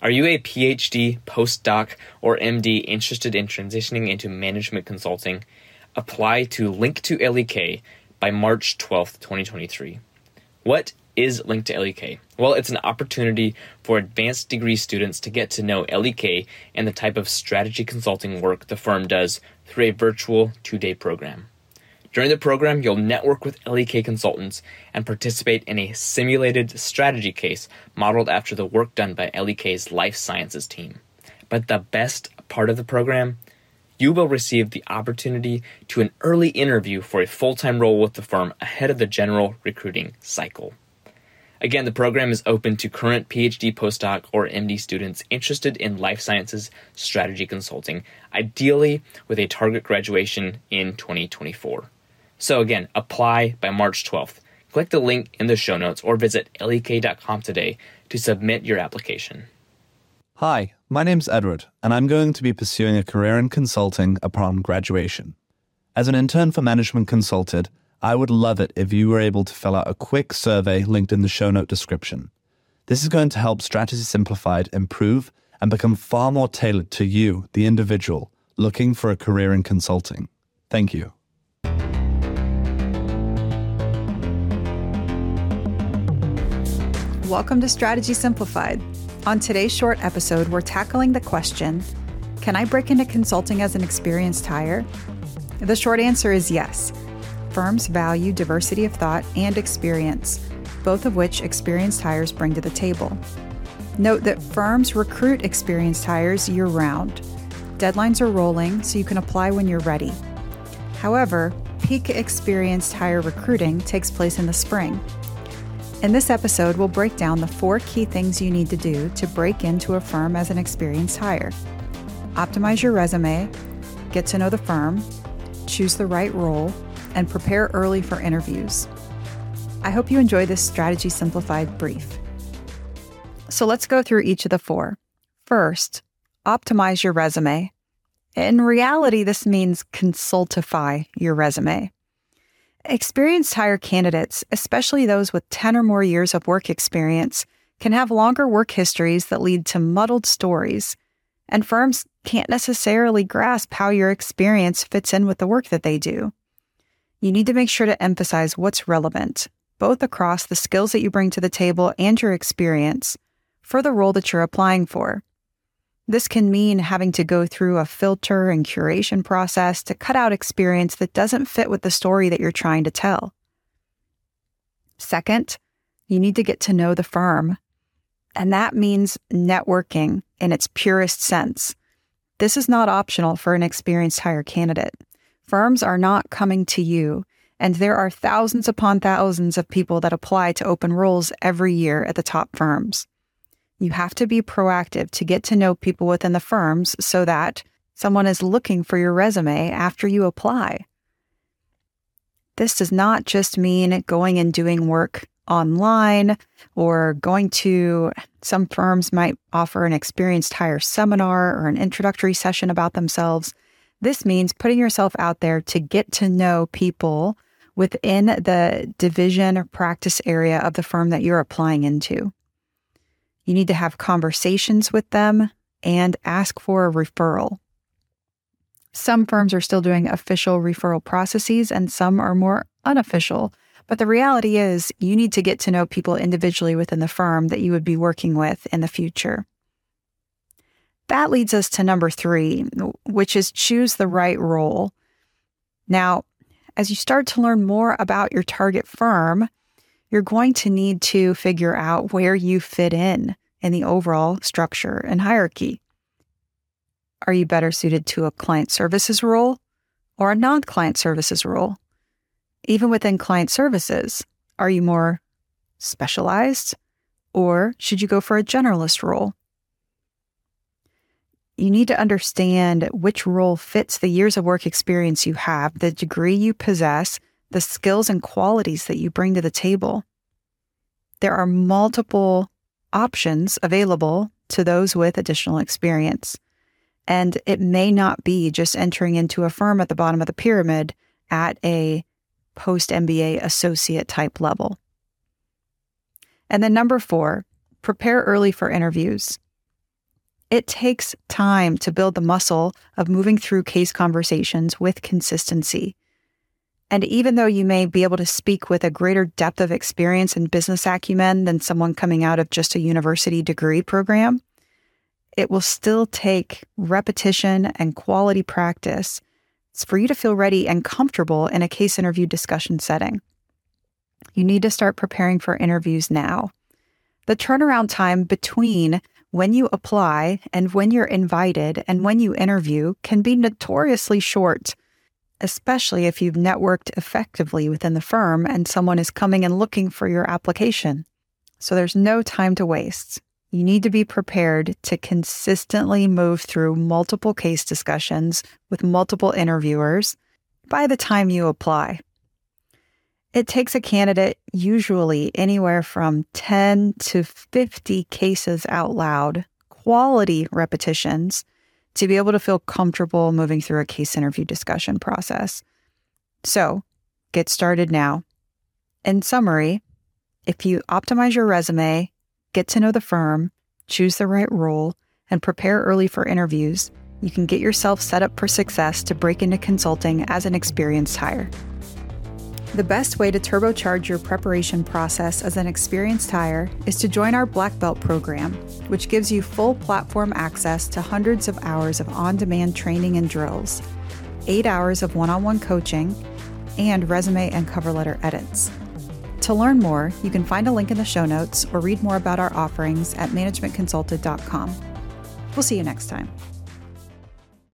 Are you a PhD, postdoc, or MD interested in transitioning into management consulting? Apply to Link to LEK by March 12th, 2023. What is Link to LEK? Well, it's an opportunity for advanced degree students to get to know LEK and the type of strategy consulting work the firm does through a virtual two day program. During the program, you'll network with LEK consultants and participate in a simulated strategy case modeled after the work done by LEK's life sciences team. But the best part of the program, you will receive the opportunity to an early interview for a full-time role with the firm ahead of the general recruiting cycle. Again, the program is open to current PhD, postdoc, or MD students interested in life sciences strategy consulting, ideally with a target graduation in 2024. So again, apply by March 12th. Click the link in the show notes or visit lek.com today to submit your application. Hi, my name's Edward, and I'm going to be pursuing a career in consulting upon graduation. As an intern for Management Consulted, I would love it if you were able to fill out a quick survey linked in the show note description. This is going to help Strategy Simplified improve and become far more tailored to you, the individual, looking for a career in consulting. Thank you. Welcome to Strategy Simplified. On today's short episode, we're tackling the question Can I break into consulting as an experienced hire? The short answer is yes. Firms value diversity of thought and experience, both of which experienced hires bring to the table. Note that firms recruit experienced hires year round. Deadlines are rolling, so you can apply when you're ready. However, peak experienced hire recruiting takes place in the spring in this episode, we'll break down the four key things you need to do to break into a firm as an experienced hire. Optimize your resume, get to know the firm, choose the right role, and prepare early for interviews. I hope you enjoy this Strategy Simplified brief. So let's go through each of the four. First, optimize your resume. In reality, this means consultify your resume. Experienced hire candidates, especially those with 10 or more years of work experience, can have longer work histories that lead to muddled stories, and firms can't necessarily grasp how your experience fits in with the work that they do. You need to make sure to emphasize what's relevant, both across the skills that you bring to the table and your experience, for the role that you're applying for. This can mean having to go through a filter and curation process to cut out experience that doesn't fit with the story that you're trying to tell. Second, you need to get to know the firm. And that means networking in its purest sense. This is not optional for an experienced hire candidate. Firms are not coming to you, and there are thousands upon thousands of people that apply to open roles every year at the top firms. You have to be proactive to get to know people within the firms so that someone is looking for your resume after you apply. This does not just mean going and doing work online or going to some firms might offer an experienced hire seminar or an introductory session about themselves. This means putting yourself out there to get to know people within the division or practice area of the firm that you're applying into. You need to have conversations with them and ask for a referral. Some firms are still doing official referral processes and some are more unofficial. But the reality is, you need to get to know people individually within the firm that you would be working with in the future. That leads us to number three, which is choose the right role. Now, as you start to learn more about your target firm, you're going to need to figure out where you fit in in the overall structure and hierarchy. Are you better suited to a client services role or a non client services role? Even within client services, are you more specialized or should you go for a generalist role? You need to understand which role fits the years of work experience you have, the degree you possess, the skills and qualities that you bring to the table. There are multiple options available to those with additional experience. And it may not be just entering into a firm at the bottom of the pyramid at a post MBA associate type level. And then number four, prepare early for interviews. It takes time to build the muscle of moving through case conversations with consistency. And even though you may be able to speak with a greater depth of experience and business acumen than someone coming out of just a university degree program, it will still take repetition and quality practice for you to feel ready and comfortable in a case interview discussion setting. You need to start preparing for interviews now. The turnaround time between when you apply and when you're invited and when you interview can be notoriously short, especially if you've networked effectively within the firm and someone is coming and looking for your application. So there's no time to waste. You need to be prepared to consistently move through multiple case discussions with multiple interviewers by the time you apply. It takes a candidate usually anywhere from 10 to 50 cases out loud, quality repetitions, to be able to feel comfortable moving through a case interview discussion process. So, get started now. In summary, if you optimize your resume, get to know the firm, choose the right role, and prepare early for interviews, you can get yourself set up for success to break into consulting as an experienced hire. The best way to turbocharge your preparation process as an experienced hire is to join our Black Belt program, which gives you full platform access to hundreds of hours of on demand training and drills, eight hours of one on one coaching, and resume and cover letter edits. To learn more, you can find a link in the show notes or read more about our offerings at managementconsulted.com. We'll see you next time.